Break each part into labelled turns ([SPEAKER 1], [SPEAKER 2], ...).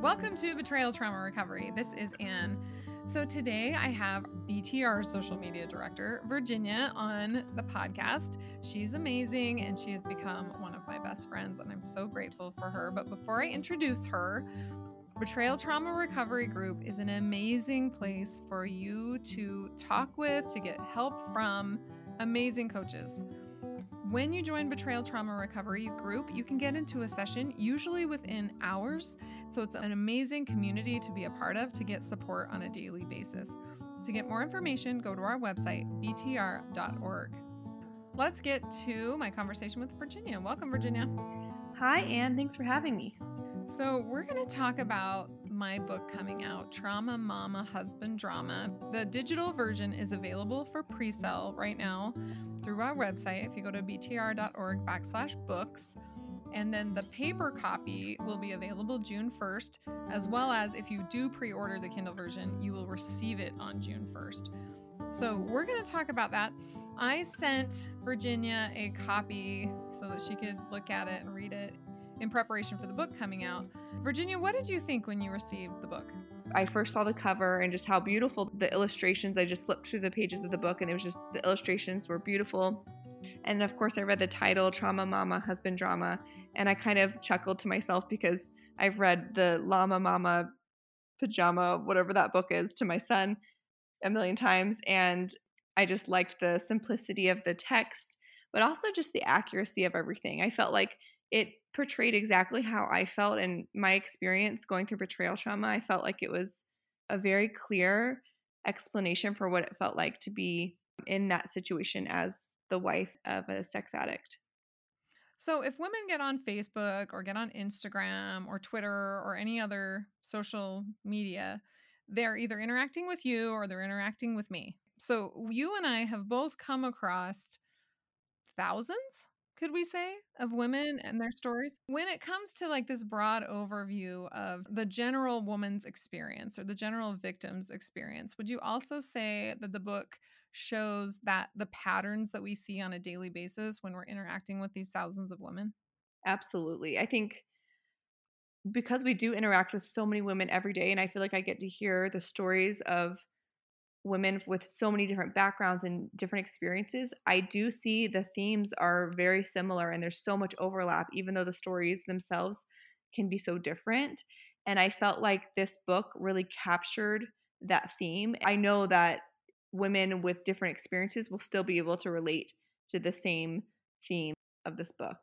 [SPEAKER 1] Welcome to Betrayal Trauma Recovery. This is Anne. So today I have BTR social media director, Virginia, on the podcast. She's amazing and she has become one of my best friends, and I'm so grateful for her. But before I introduce her, Betrayal Trauma Recovery Group is an amazing place for you to talk with, to get help from amazing coaches. When you join Betrayal Trauma Recovery Group, you can get into a session usually within hours. So it's an amazing community to be a part of to get support on a daily basis. To get more information, go to our website, btr.org. Let's get to my conversation with Virginia. Welcome, Virginia.
[SPEAKER 2] Hi, Anne. Thanks for having me.
[SPEAKER 1] So, we're going to talk about my book coming out, Trauma Mama Husband Drama. The digital version is available for pre sale right now through our website. If you go to btr.org backslash books, and then the paper copy will be available June 1st, as well as if you do pre order the Kindle version, you will receive it on June 1st. So, we're going to talk about that. I sent Virginia a copy so that she could look at it and read it in preparation for the book coming out. Virginia, what did you think when you received the book?
[SPEAKER 2] I first saw the cover and just how beautiful the illustrations. I just flipped through the pages of the book and it was just the illustrations were beautiful. And of course, I read the title Trauma Mama Husband Drama and I kind of chuckled to myself because I've read the Llama Mama Pajama, whatever that book is, to my son a million times. And I just liked the simplicity of the text, but also just the accuracy of everything. I felt like it portrayed exactly how I felt and my experience going through betrayal trauma. I felt like it was a very clear explanation for what it felt like to be in that situation as the wife of a sex addict.
[SPEAKER 1] So, if women get on Facebook or get on Instagram or Twitter or any other social media, they're either interacting with you or they're interacting with me. So, you and I have both come across thousands could we say, of women and their stories. When it comes to like this broad overview of the general woman's experience or the general victim's experience, would you also say that the book shows that the patterns that we see on a daily basis when we're interacting with these thousands of women?
[SPEAKER 2] Absolutely. I think because we do interact with so many women every day, and I feel like I get to hear the stories of women with so many different backgrounds and different experiences, I do see the themes are very similar and there's so much overlap, even though the stories themselves can be so different. And I felt like this book really captured that theme. I know that women with different experiences will still be able to relate to the same theme of this book.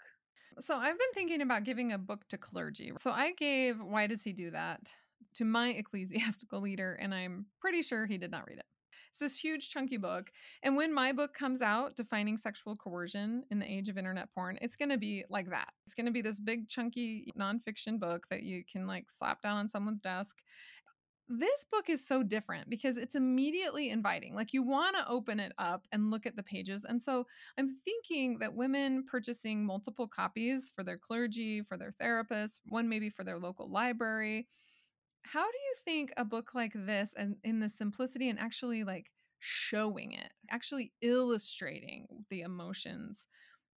[SPEAKER 1] So I've been thinking about giving a book to clergy. So I gave Why Does He Do That? To my ecclesiastical leader, and I'm pretty sure he did not read it. It's this huge, chunky book. And when my book comes out, Defining Sexual Coercion in the Age of Internet Porn, it's going to be like that. It's going to be this big, chunky nonfiction book that you can like slap down on someone's desk. This book is so different because it's immediately inviting. Like you want to open it up and look at the pages. And so I'm thinking that women purchasing multiple copies for their clergy, for their therapists, one maybe for their local library, how do you think a book like this and in the simplicity and actually like showing it, actually illustrating the emotions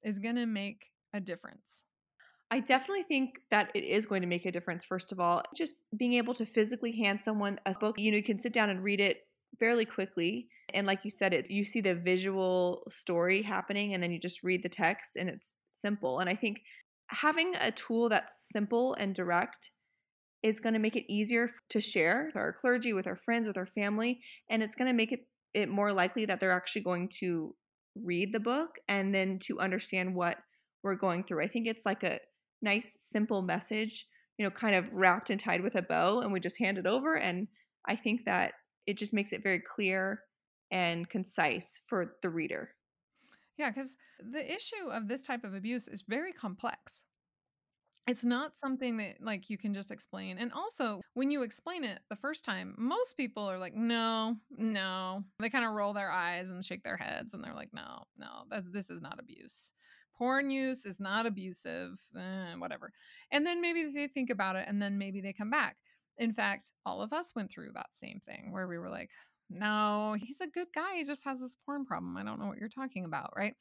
[SPEAKER 1] is going to make a difference?
[SPEAKER 2] I definitely think that it is going to make a difference. First of all, just being able to physically hand someone a book, you know, you can sit down and read it fairly quickly. And like you said, it you see the visual story happening and then you just read the text and it's simple. And I think having a tool that's simple and direct is going to make it easier to share with our clergy, with our friends, with our family, and it's going to make it, it more likely that they're actually going to read the book and then to understand what we're going through. I think it's like a nice, simple message, you know, kind of wrapped and tied with a bow, and we just hand it over. And I think that it just makes it very clear and concise for the reader.
[SPEAKER 1] Yeah, because the issue of this type of abuse is very complex it's not something that like you can just explain and also when you explain it the first time most people are like no no. They kind of roll their eyes and shake their heads and they're like no no that, this is not abuse. Porn use is not abusive eh, whatever. And then maybe they think about it and then maybe they come back. In fact all of us went through that same thing where we were like no he's a good guy he just has this porn problem i don't know what you're talking about right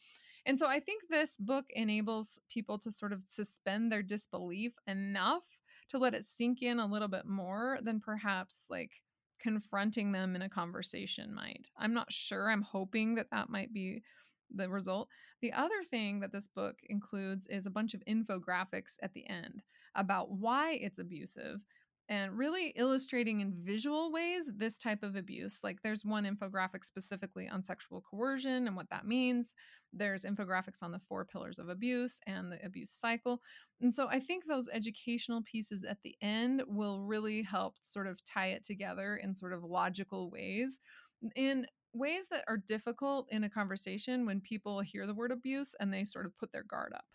[SPEAKER 1] and so I think this book enables people to sort of suspend their disbelief enough to let it sink in a little bit more than perhaps like confronting them in a conversation might. I'm not sure. I'm hoping that that might be the result. The other thing that this book includes is a bunch of infographics at the end about why it's abusive and really illustrating in visual ways this type of abuse. Like there's one infographic specifically on sexual coercion and what that means. There's infographics on the four pillars of abuse and the abuse cycle. And so I think those educational pieces at the end will really help sort of tie it together in sort of logical ways. In ways that are difficult in a conversation when people hear the word abuse and they sort of put their guard up.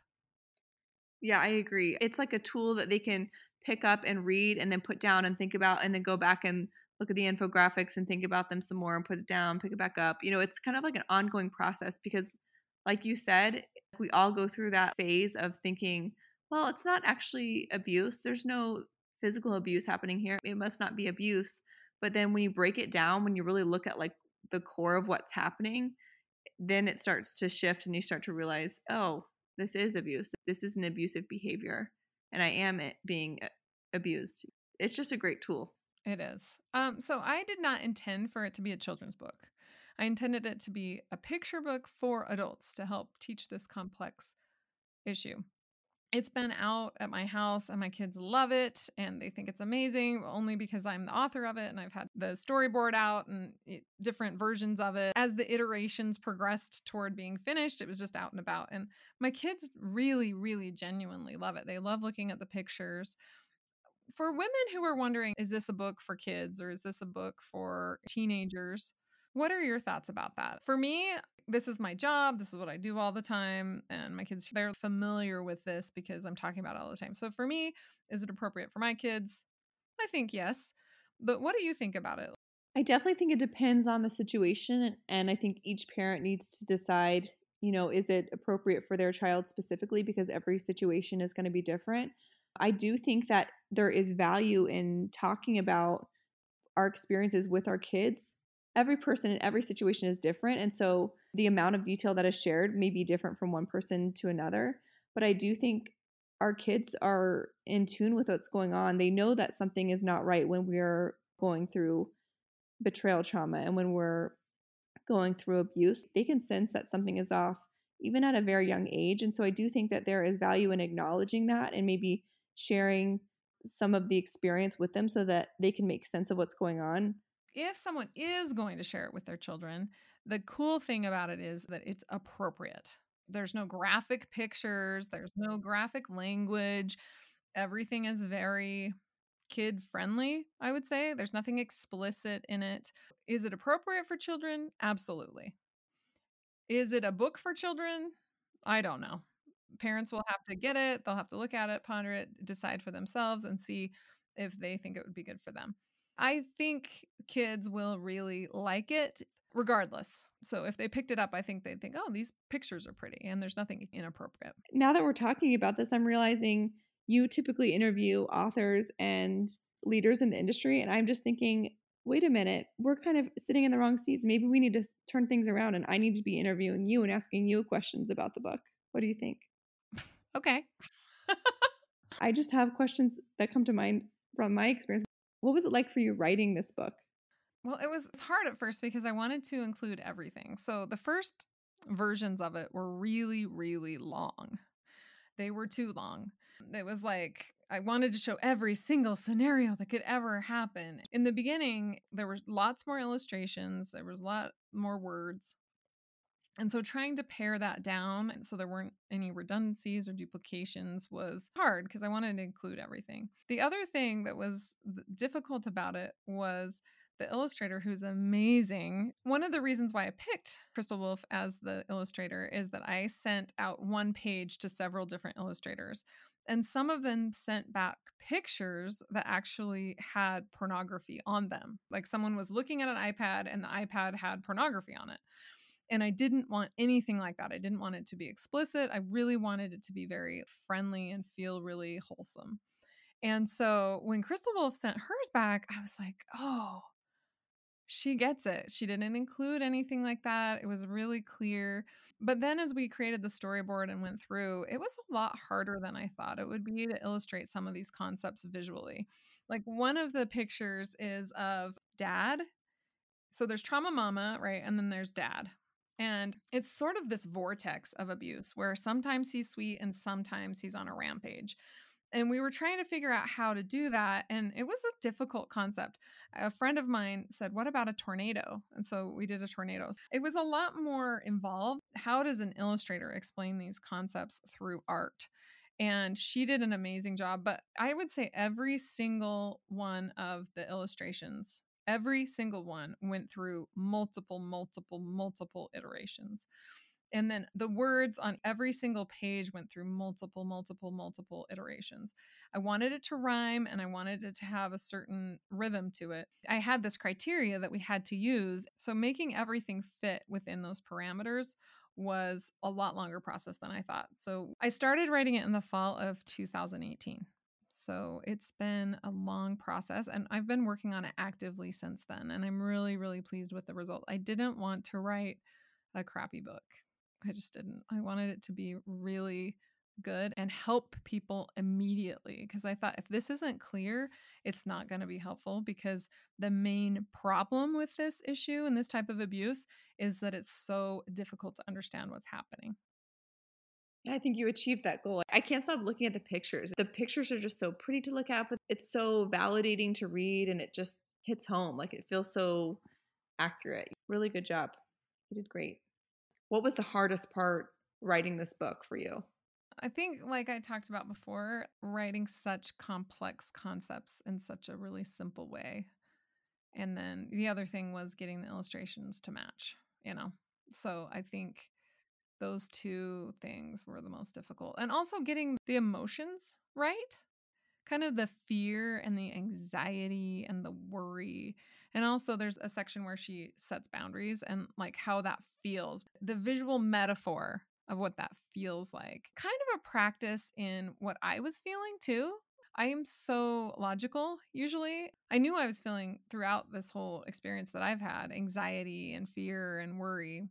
[SPEAKER 2] Yeah, I agree. It's like a tool that they can pick up and read and then put down and think about and then go back and look at the infographics and think about them some more and put it down, pick it back up. You know, it's kind of like an ongoing process because like you said, we all go through that phase of thinking, well, it's not actually abuse. There's no physical abuse happening here. It must not be abuse. But then when you break it down, when you really look at like the core of what's happening, then it starts to shift and you start to realize, oh, this is abuse. This is an abusive behavior and I am being abused. It's just a great tool.
[SPEAKER 1] It is. Um, so I did not intend for it to be a children's book. I intended it to be a picture book for adults to help teach this complex issue. It's been out at my house and my kids love it and they think it's amazing only because I'm the author of it and I've had the storyboard out and it, different versions of it. As the iterations progressed toward being finished, it was just out and about. And my kids really, really genuinely love it. They love looking at the pictures for women who are wondering, is this a book for kids or is this a book for teenagers? What are your thoughts about that? For me, this is my job. This is what I do all the time. And my kids, they're familiar with this because I'm talking about it all the time. So for me, is it appropriate for my kids? I think yes. But what do you think about it?
[SPEAKER 2] I definitely think it depends on the situation. And I think each parent needs to decide, you know, is it appropriate for their child specifically because every situation is going to be different. I do think that there is value in talking about our experiences with our kids. Every person in every situation is different. And so the amount of detail that is shared may be different from one person to another. But I do think our kids are in tune with what's going on. They know that something is not right when we're going through betrayal trauma and when we're going through abuse. They can sense that something is off even at a very young age. And so I do think that there is value in acknowledging that and maybe sharing some of the experience with them so that they can make sense of what's going on.
[SPEAKER 1] If someone is going to share it with their children, the cool thing about it is that it's appropriate. There's no graphic pictures, there's no graphic language. Everything is very kid friendly, I would say. There's nothing explicit in it. Is it appropriate for children? Absolutely. Is it a book for children? I don't know parents will have to get it, they'll have to look at it, ponder it, decide for themselves, and see if they think it would be good for them. I think kids will really like it regardless. So if they picked it up, I think they'd think, oh, these pictures are pretty and there's nothing inappropriate.
[SPEAKER 2] Now that we're talking about this, I'm realizing you typically interview authors and leaders in the industry. And I'm just thinking, wait a minute, we're kind of sitting in the wrong seats. Maybe we need to turn things around and I need to be interviewing you and asking you questions about the book. What do you think?
[SPEAKER 1] Okay.
[SPEAKER 2] I just have questions that come to mind from my experience. What was it like for you writing this book?
[SPEAKER 1] Well, it was hard at first because I wanted to include everything. So the first versions of it were really, really long. They were too long. It was like I wanted to show every single scenario that could ever happen. In the beginning, there were lots more illustrations, there was a lot more words. And so trying to pare that down so there weren't any redundancies or duplications was hard because I wanted to include everything. The other thing that was difficult about it was the illustrator who's amazing. One of the reasons why I picked Crystal Wolf as the illustrator is that I sent out one page to several different illustrators. And some of them sent back pictures that actually had pornography on them. Like someone was looking at an iPad and the iPad had pornography on it. And I didn't want anything like that. I didn't want it to be explicit. I really wanted it to be very friendly and feel really wholesome. And so when Crystal Wolf sent hers back, I was like, oh, she gets it. She didn't include anything like that. It was really clear. But then as we created the storyboard and went through, it was a lot harder than I thought it would be to illustrate some of these concepts visually. Like one of the pictures is of dad. So there's trauma mama, right? And then there's dad. And it's sort of this vortex of abuse where sometimes he's sweet and sometimes he's on a rampage. And we were trying to figure out how to do that and it was a difficult concept. A friend of mine said what about a tornado? And so we did a tornado. It was a lot more involved. How does an illustrator explain these concepts through art? And she did an amazing job but i would say every single one of the illustrations every single one went through multiple multiple multiple iterations and then the words on every single page went through multiple, multiple, multiple iterations. I wanted it to rhyme and I wanted it to have a certain rhythm to it. I had this criteria that we had to use. So making everything fit within those parameters was a lot longer process than I thought. So I started writing it in the fall of 2018. So it's been a long process and I've been working on it actively since then. And I'm really, really pleased with the result. I didn't want to write a crappy book. I just didn't. I wanted it to be really good and help people immediately because I thought if this isn't clear, it's not going to be helpful because the main problem with this issue and this type of abuse is that it's so difficult to understand what's happening.
[SPEAKER 2] I think you achieved that goal. I can't stop looking at the pictures. The pictures are just so pretty to look at, but it's so validating to read and it just hits home. Like it feels so accurate. Really good job. You did great. What was the hardest part writing this book for you?
[SPEAKER 1] I think, like I talked about before, writing such complex concepts in such a really simple way. And then the other thing was getting the illustrations to match, you know? So I think those two things were the most difficult. And also getting the emotions right kind of the fear and the anxiety and the worry. And also, there's a section where she sets boundaries and like how that feels. The visual metaphor of what that feels like. Kind of a practice in what I was feeling too. I am so logical usually. I knew I was feeling throughout this whole experience that I've had anxiety and fear and worry.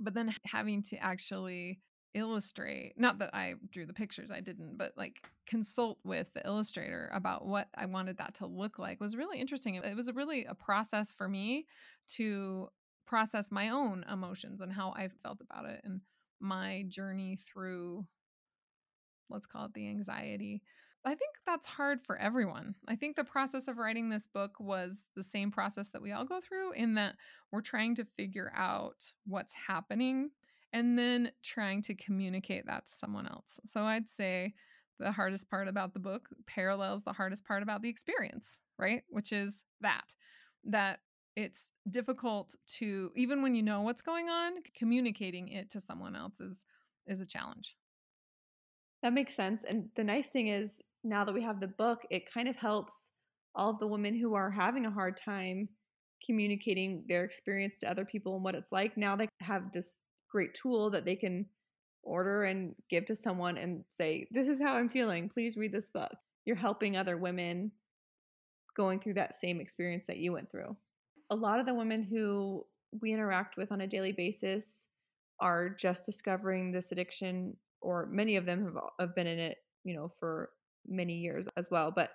[SPEAKER 1] But then having to actually illustrate not that i drew the pictures i didn't but like consult with the illustrator about what i wanted that to look like was really interesting it was really a process for me to process my own emotions and how i felt about it and my journey through let's call it the anxiety I think that's hard for everyone. I think the process of writing this book was the same process that we all go through, in that we're trying to figure out what's happening and then trying to communicate that to someone else. So I'd say the hardest part about the book parallels the hardest part about the experience, right? Which is that that it's difficult to even when you know what's going on, communicating it to someone else is is a challenge.
[SPEAKER 2] That makes sense. And the nice thing is now that we have the book, it kind of helps all of the women who are having a hard time communicating their experience to other people and what it's like. Now they have this great tool that they can order and give to someone and say, This is how I'm feeling. Please read this book. You're helping other women going through that same experience that you went through. A lot of the women who we interact with on a daily basis are just discovering this addiction, or many of them have, have been in it, you know, for many years as well. But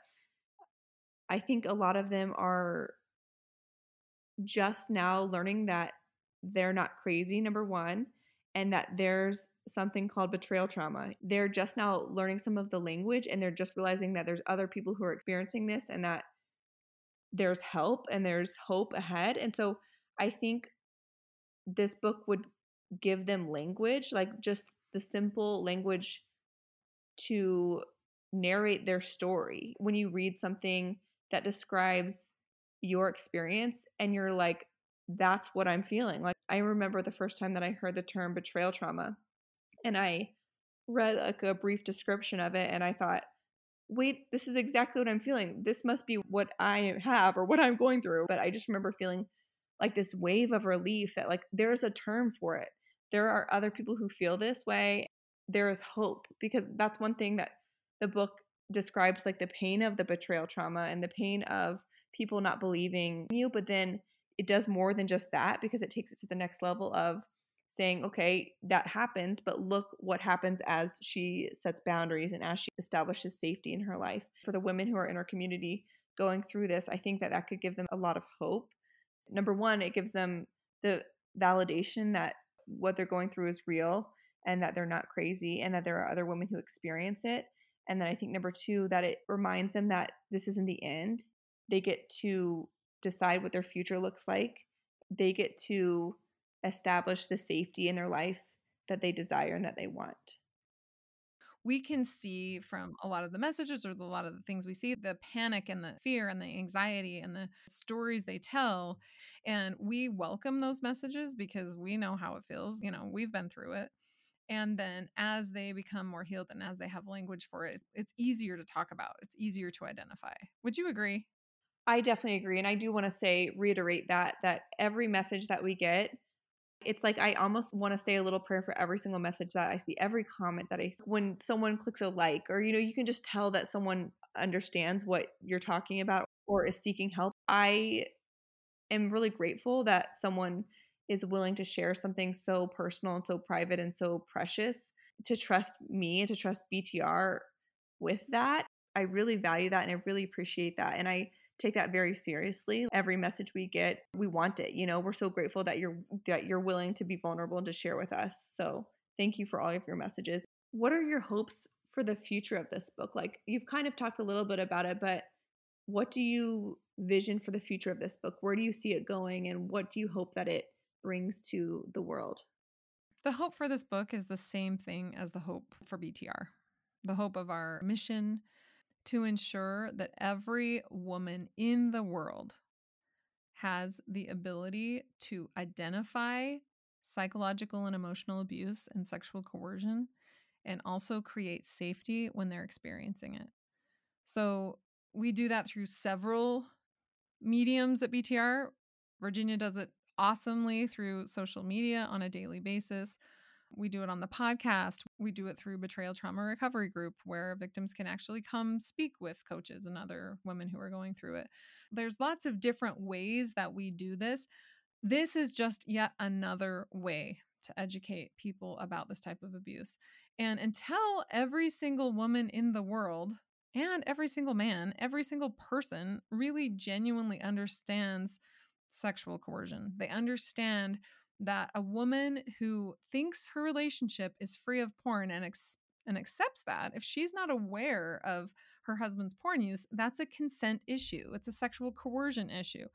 [SPEAKER 2] I think a lot of them are just now learning that they're not crazy, number one, and that there's something called betrayal trauma. They're just now learning some of the language and they're just realizing that there's other people who are experiencing this and that there's help and there's hope ahead. And so I think this book would give them language, like just the simple language to narrate their story. When you read something that describes your experience and you're like, that's what I'm feeling. Like I remember the first time that I heard the term betrayal trauma and I read like a brief description of it and I thought, wait, this is exactly what I'm feeling. This must be what I have or what I'm going through. But I just remember feeling like this wave of relief that like there's a term for it. There are other people who feel this way. There is hope because that's one thing that the book describes like the pain of the betrayal trauma and the pain of people not believing you, but then it does more than just that because it takes it to the next level of saying, okay, that happens, but look what happens as she sets boundaries and as she establishes safety in her life. For the women who are in our community going through this, I think that that could give them a lot of hope. Number one, it gives them the validation that what they're going through is real and that they're not crazy and that there are other women who experience it. And then I think number two, that it reminds them that this isn't the end. They get to decide what their future looks like. They get to establish the safety in their life that they desire and that they want.
[SPEAKER 1] We can see from a lot of the messages or a lot of the things we see the panic and the fear and the anxiety and the stories they tell. And we welcome those messages because we know how it feels. You know, we've been through it. And then as they become more healed and as they have language for it, it's easier to talk about, it's easier to identify. Would you agree?
[SPEAKER 2] I definitely agree. And I do want to say, reiterate that, that every message that we get, it's like I almost want to say a little prayer for every single message that I see, every comment that I see. When someone clicks a like, or, you know, you can just tell that someone understands what you're talking about or is seeking help. I am really grateful that someone is willing to share something so personal and so private and so precious to trust me and to trust BTR with that. I really value that and I really appreciate that. And I take that very seriously. Every message we get, we want it. You know, we're so grateful that you're that you're willing to be vulnerable and to share with us. So, thank you for all of your messages. What are your hopes for the future of this book? Like you've kind of talked a little bit about it, but what do you vision for the future of this book? Where do you see it going and what do you hope that it brings to the world?
[SPEAKER 1] The hope for this book is the same thing as the hope for BTR. The hope of our mission to ensure that every woman in the world has the ability to identify psychological and emotional abuse and sexual coercion and also create safety when they're experiencing it. So, we do that through several mediums at BTR. Virginia does it awesomely through social media on a daily basis. We do it on the podcast. We do it through Betrayal Trauma Recovery Group, where victims can actually come speak with coaches and other women who are going through it. There's lots of different ways that we do this. This is just yet another way to educate people about this type of abuse. And until every single woman in the world and every single man, every single person really genuinely understands sexual coercion, they understand that a woman who thinks her relationship is free of porn and ex- and accepts that if she's not aware of her husband's porn use that's a consent issue it's a sexual coercion issue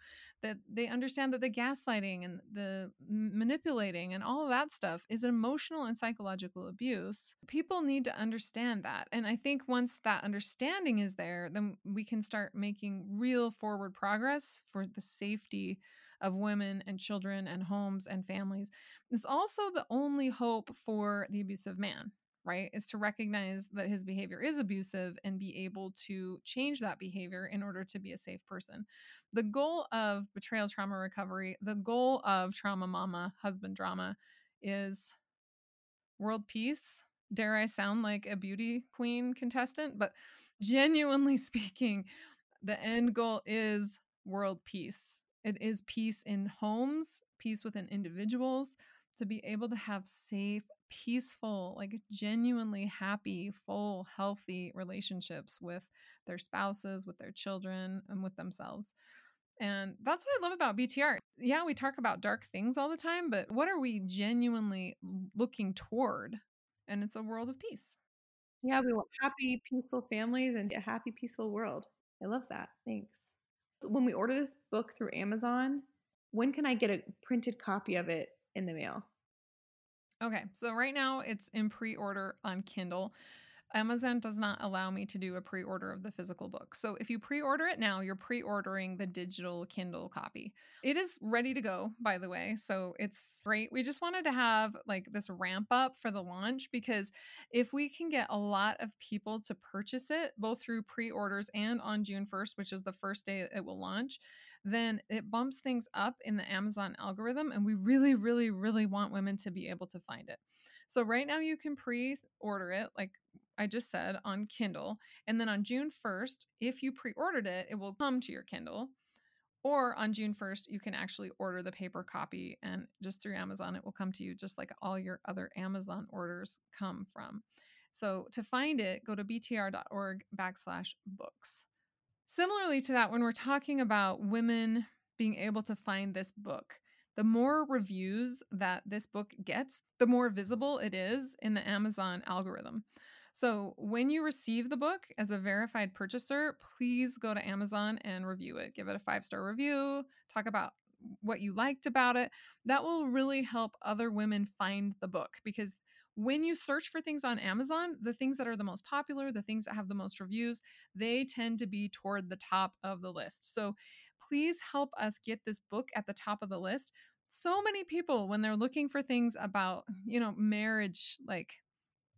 [SPEAKER 1] that they understand that the gaslighting and the manipulating and all of that stuff is emotional and psychological abuse. People need to understand that and i think once that understanding is there then we can start making real forward progress for the safety of women and children and homes and families. It's also the only hope for the abusive man right is to recognize that his behavior is abusive and be able to change that behavior in order to be a safe person. The goal of betrayal trauma recovery the goal of trauma mama husband drama is world peace. Dare i sound like a beauty queen contestant but genuinely speaking the end goal is world peace. It is peace in homes, peace within individuals, to be able to have safe, peaceful, like genuinely happy, full, healthy relationships with their spouses, with their children, and with themselves. And that's what I love about BTR. Yeah, we talk about dark things all the time, but what are we genuinely looking toward? And it's a world of peace.
[SPEAKER 2] Yeah, we want happy, peaceful families and a happy, peaceful world. I love that. Thanks when we order this book through Amazon, when can I get a printed copy of it in the mail?
[SPEAKER 1] Okay, so right now it's in pre order on Kindle. Amazon does not allow me to do a pre order of the physical book. So if you pre order it now, you're pre ordering the digital Kindle copy. It is ready to go, by the way. So it's great. We just wanted to have like this ramp up for the launch because if we can get a lot of people to purchase it, both through pre orders and on June 1st, which is the first day it will launch, then it bumps things up in the Amazon algorithm. And we really, really, really want women to be able to find it. So right now you can pre-order it like I just said on Kindle. And then on June 1st, if you pre ordered it, it will come to your Kindle. Or on June 1st, you can actually order the paper copy and just through Amazon, it will come to you just like all your other Amazon orders come from. So to find it, go to btr.org backslash books. Similarly to that, when we're talking about women being able to find this book, the more reviews that this book gets, the more visible it is in the Amazon algorithm. So, when you receive the book as a verified purchaser, please go to Amazon and review it. Give it a five star review, talk about what you liked about it. That will really help other women find the book because when you search for things on Amazon, the things that are the most popular, the things that have the most reviews, they tend to be toward the top of the list. So, please help us get this book at the top of the list. So many people, when they're looking for things about, you know, marriage, like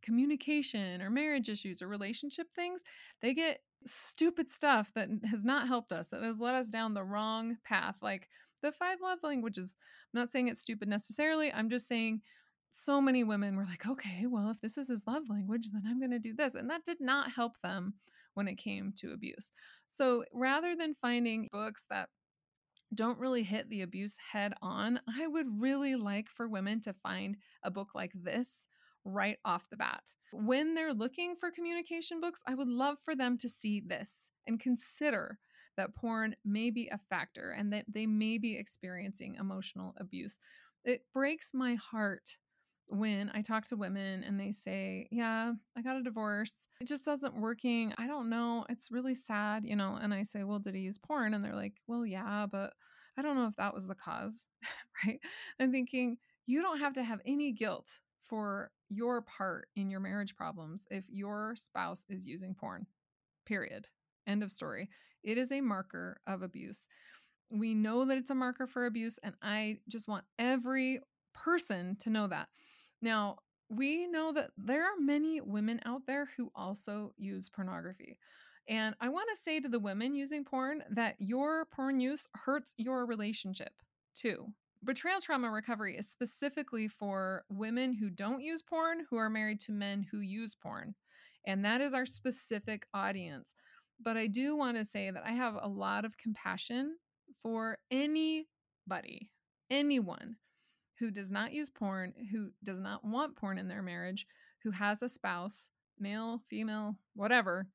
[SPEAKER 1] communication or marriage issues or relationship things, they get stupid stuff that has not helped us, that has led us down the wrong path. Like the five love languages. I'm not saying it's stupid necessarily. I'm just saying so many women were like, okay, well, if this is his love language, then I'm going to do this. And that did not help them when it came to abuse. So rather than finding books that don't really hit the abuse head on, I would really like for women to find a book like this right off the bat. When they're looking for communication books, I would love for them to see this and consider that porn may be a factor and that they may be experiencing emotional abuse. It breaks my heart when I talk to women and they say, Yeah, I got a divorce. It just doesn't working. I don't know. It's really sad, you know. And I say, Well, did he use porn? And they're like, Well, yeah, but I don't know if that was the cause, right? I'm thinking, you don't have to have any guilt for your part in your marriage problems if your spouse is using porn. Period. End of story. It is a marker of abuse. We know that it's a marker for abuse, and I just want every person to know that. Now, we know that there are many women out there who also use pornography. And I want to say to the women using porn that your porn use hurts your relationship too. Betrayal trauma recovery is specifically for women who don't use porn, who are married to men who use porn. And that is our specific audience. But I do want to say that I have a lot of compassion for anybody, anyone who does not use porn, who does not want porn in their marriage, who has a spouse, male, female, whatever,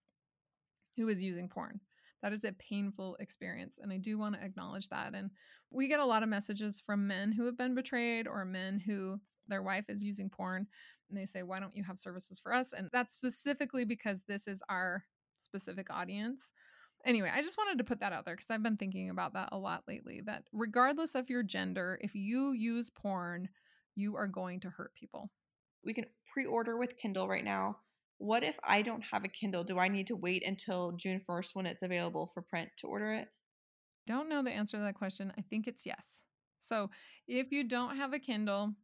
[SPEAKER 1] who is using porn. That is a painful experience. And I do want to acknowledge that. And we get a lot of messages from men who have been betrayed or men who their wife is using porn and they say, Why don't you have services for us? And that's specifically because this is our specific audience. Anyway, I just wanted to put that out there because I've been thinking about that a lot lately. That regardless of your gender, if you use porn, you are going to hurt people.
[SPEAKER 2] We can pre order with Kindle right now what if I don't have a Kindle? Do I need to wait until June 1st when it's available for print to order it?
[SPEAKER 1] Don't know the answer to that question. I think it's yes. So if you don't have a Kindle,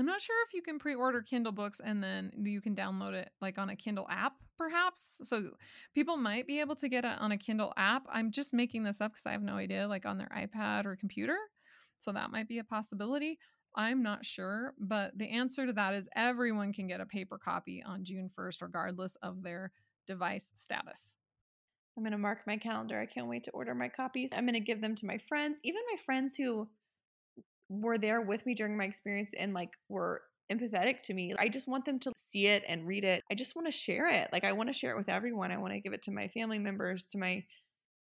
[SPEAKER 1] I'm not sure if you can pre order Kindle books and then you can download it like on a Kindle app, perhaps. So people might be able to get it on a Kindle app. I'm just making this up because I have no idea, like on their iPad or computer. So that might be a possibility. I'm not sure, but the answer to that is everyone can get a paper copy on June 1st, regardless of their device status.
[SPEAKER 2] I'm going to mark my calendar. I can't wait to order my copies. I'm going to give them to my friends, even my friends who were there with me during my experience and like were empathetic to me. I just want them to see it and read it. I just want to share it. Like I want to share it with everyone. I want to give it to my family members, to my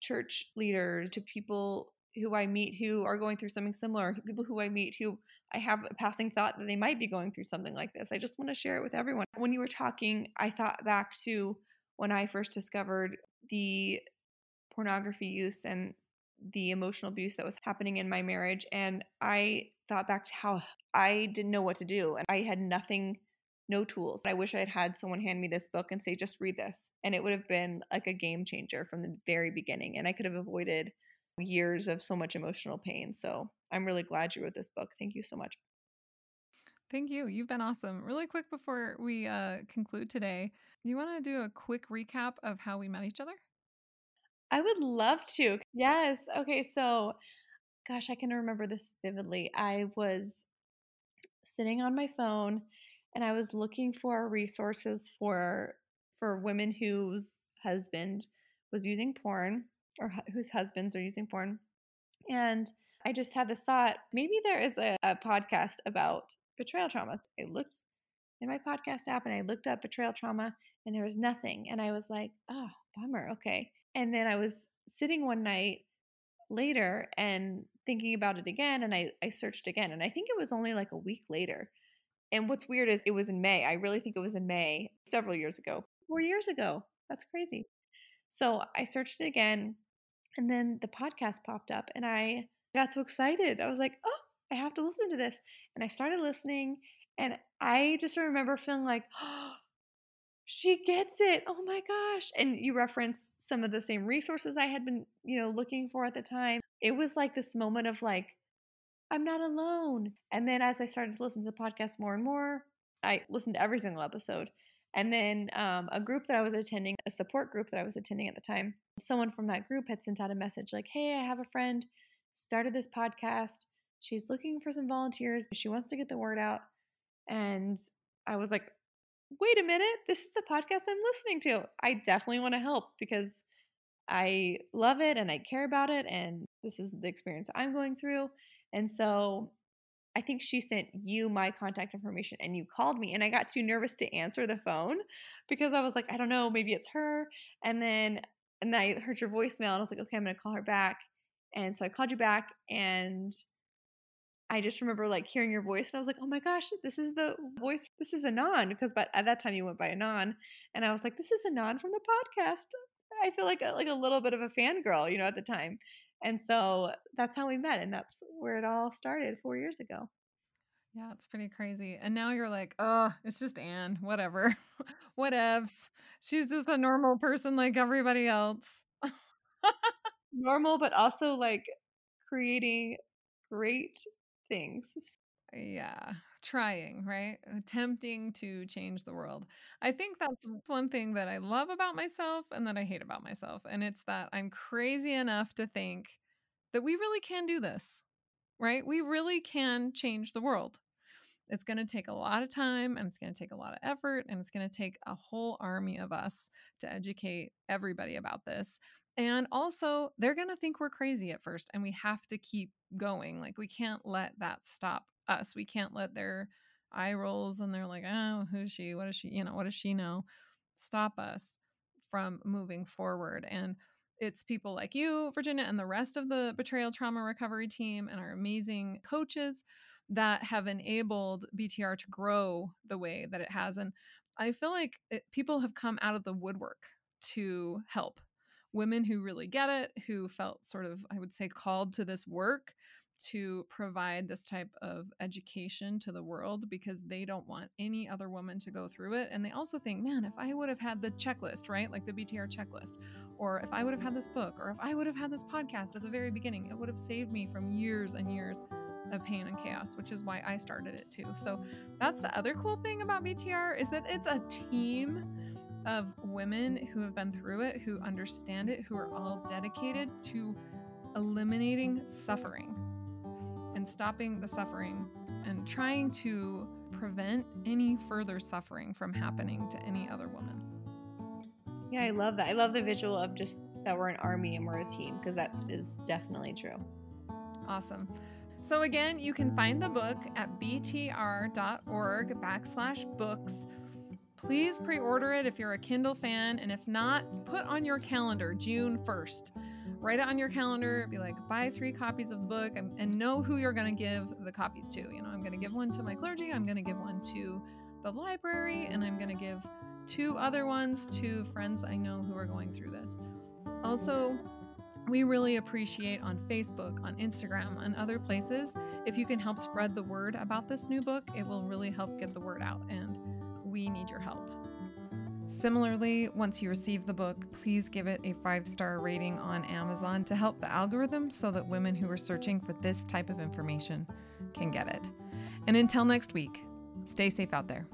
[SPEAKER 2] church leaders, to people who I meet who are going through something similar, people who I meet who I have a passing thought that they might be going through something like this. I just want to share it with everyone. When you were talking, I thought back to when I first discovered the pornography use and the emotional abuse that was happening in my marriage. And I thought back to how I didn't know what to do and I had nothing, no tools. I wish I had had someone hand me this book and say, just read this. And it would have been like a game changer from the very beginning. And I could have avoided years of so much emotional pain. So I'm really glad you wrote this book. Thank you so much.
[SPEAKER 1] Thank you. You've been awesome. Really quick before we uh, conclude today, you want to do a quick recap of how we met each other?
[SPEAKER 2] I would love to. Yes. Okay. So, gosh, I can remember this vividly. I was sitting on my phone and I was looking for resources for for women whose husband was using porn or whose husbands are using porn. And I just had this thought maybe there is a, a podcast about betrayal traumas. I looked in my podcast app and I looked up betrayal trauma and there was nothing. And I was like, oh, bummer. Okay. And then I was sitting one night later and thinking about it again and I, I searched again. And I think it was only like a week later. And what's weird is it was in May. I really think it was in May several years ago, four years ago. That's crazy. So I searched it again and then the podcast popped up and I got so excited. I was like, oh, I have to listen to this. And I started listening and I just remember feeling like, oh, she gets it. Oh my gosh. And you reference some of the same resources I had been, you know, looking for at the time. It was like this moment of like, I'm not alone. And then as I started to listen to the podcast more and more, I listened to every single episode. And then um, a group that I was attending, a support group that I was attending at the time, someone from that group had sent out a message like, Hey, I have a friend, started this podcast. She's looking for some volunteers, but she wants to get the word out. And I was like, wait a minute, this is the podcast I'm listening to. I definitely want to help because I love it and I care about it. And this is the experience I'm going through. And so I think she sent you my contact information and you called me. And I got too nervous to answer the phone because I was like, I don't know, maybe it's her. And then and I heard your voicemail and I was like, okay, I'm to call her back. And so I called you back and I just remember like hearing your voice and I was like, oh my gosh, this is the voice. This is Anon because but at that time you went by Anon, and I was like, this is Anon from the podcast. I feel like a, like a little bit of a fangirl, you know, at the time, and so that's how we met, and that's where it all started four years ago.
[SPEAKER 1] Yeah, it's pretty crazy. And now you're like, oh, it's just Anne, whatever, whatevs. She's just a normal person like everybody else.
[SPEAKER 2] normal, but also like creating great things.
[SPEAKER 1] Yeah, trying, right? Attempting to change the world. I think that's mm. one thing that I love about myself and that I hate about myself. And it's that I'm crazy enough to think that we really can do this, right? We really can change the world. It's going to take a lot of time and it's going to take a lot of effort and it's going to take a whole army of us to educate everybody about this. And also, they're going to think we're crazy at first, and we have to keep going. Like, we can't let that stop us. We can't let their eye rolls and they're like, oh, who's she? What does she, you know, what does she know? Stop us from moving forward. And it's people like you, Virginia, and the rest of the betrayal trauma recovery team and our amazing coaches that have enabled BTR to grow the way that it has. And I feel like it, people have come out of the woodwork to help women who really get it, who felt sort of, I would say, called to this work to provide this type of education to the world because they don't want any other woman to go through it. And they also think, man, if I would have had the checklist, right? Like the BTR checklist, or if I would have had this book, or if I would have had this podcast at the very beginning, it would have saved me from years and years of pain and chaos, which is why I started it too. So that's the other cool thing about BTR is that it's a team of women who have been through it, who understand it, who are all dedicated to eliminating suffering and stopping the suffering and trying to prevent any further suffering from happening to any other woman.
[SPEAKER 2] Yeah, I love that. I love the visual of just that we're an army and we're a team because that is definitely true.
[SPEAKER 1] Awesome. So again, you can find the book at btr.org backslash books Please pre order it if you're a Kindle fan, and if not, put on your calendar June 1st. Write it on your calendar, be like, buy three copies of the book, and, and know who you're going to give the copies to. You know, I'm going to give one to my clergy, I'm going to give one to the library, and I'm going to give two other ones to friends I know who are going through this. Also, we really appreciate on Facebook, on Instagram, and other places if you can help spread the word about this new book. It will really help get the word out. And we need your help. Similarly, once you receive the book, please give it a five star rating on Amazon to help the algorithm so that women who are searching for this type of information can get it. And until next week, stay safe out there.